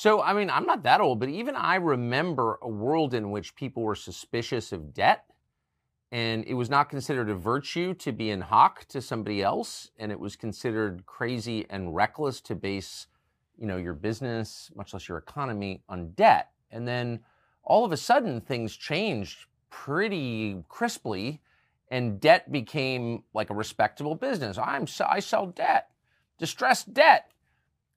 So, I mean, I'm not that old, but even I remember a world in which people were suspicious of debt and it was not considered a virtue to be in hock to somebody else and it was considered crazy and reckless to base you know your business much less your economy on debt. And then all of a sudden things changed pretty crisply and debt became like a respectable business. I'm i sell debt distressed debt.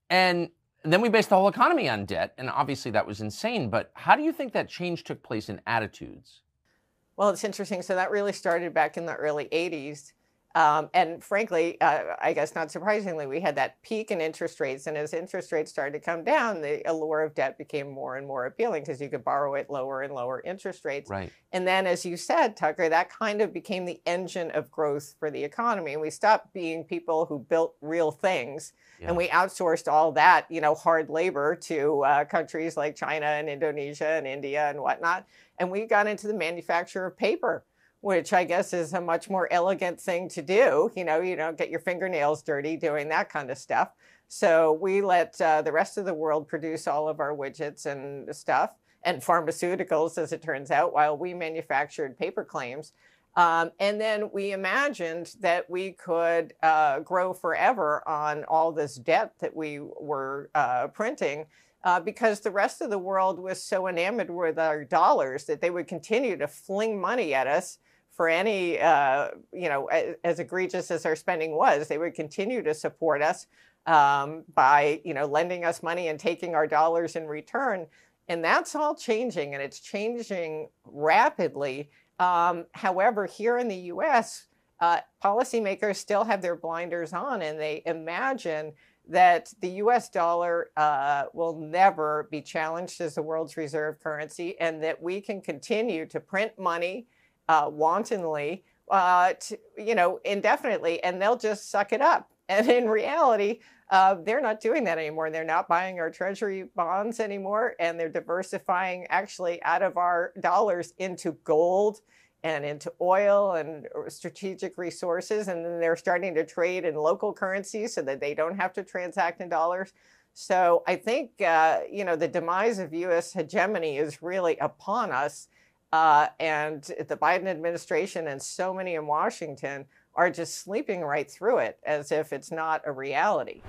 And then we based the whole economy on debt and obviously that was insane but how do you think that change took place in attitudes well, it's interesting. So that really started back in the early 80s. Um, and frankly, uh, I guess not surprisingly, we had that peak in interest rates. And as interest rates started to come down, the allure of debt became more and more appealing because you could borrow at lower and lower interest rates. Right. And then, as you said, Tucker, that kind of became the engine of growth for the economy. And we stopped being people who built real things yeah. and we outsourced all that, you know, hard labor to uh, countries like China and Indonesia and India and whatnot. And we got into the manufacture of paper which I guess is a much more elegant thing to do. You know, you don't get your fingernails dirty doing that kind of stuff. So we let uh, the rest of the world produce all of our widgets and stuff and pharmaceuticals, as it turns out, while we manufactured paper claims. Um, and then we imagined that we could uh, grow forever on all this debt that we were uh, printing. Uh, because the rest of the world was so enamored with our dollars that they would continue to fling money at us for any, uh, you know, as, as, egregious as our spending was, they would continue to support us um, by, you know, lending us money and taking our dollars in return. And that's all changing, and it's changing rapidly. Um, however, here in the U.S., uh, policymakers still have their blinders on, and they imagine that the US dollar uh, will never be challenged as the world's reserve currency and that we can continue to print money uh, wantonly, uh, to, you know, indefinitely, and they'll just suck it up. And in reality, uh, they're not doing that anymore. They're not buying our treasury bonds anymore, and they're diversifying actually out of our dollars into gold and into oil and strategic resources. And then they're starting to trade in local currencies so that they don't have to transact in dollars. So I think, uh, you know, the demise of U.S. hegemony is really upon us. Uh, and the Biden administration and so many in Washington are just sleeping right through it as if it's not a reality.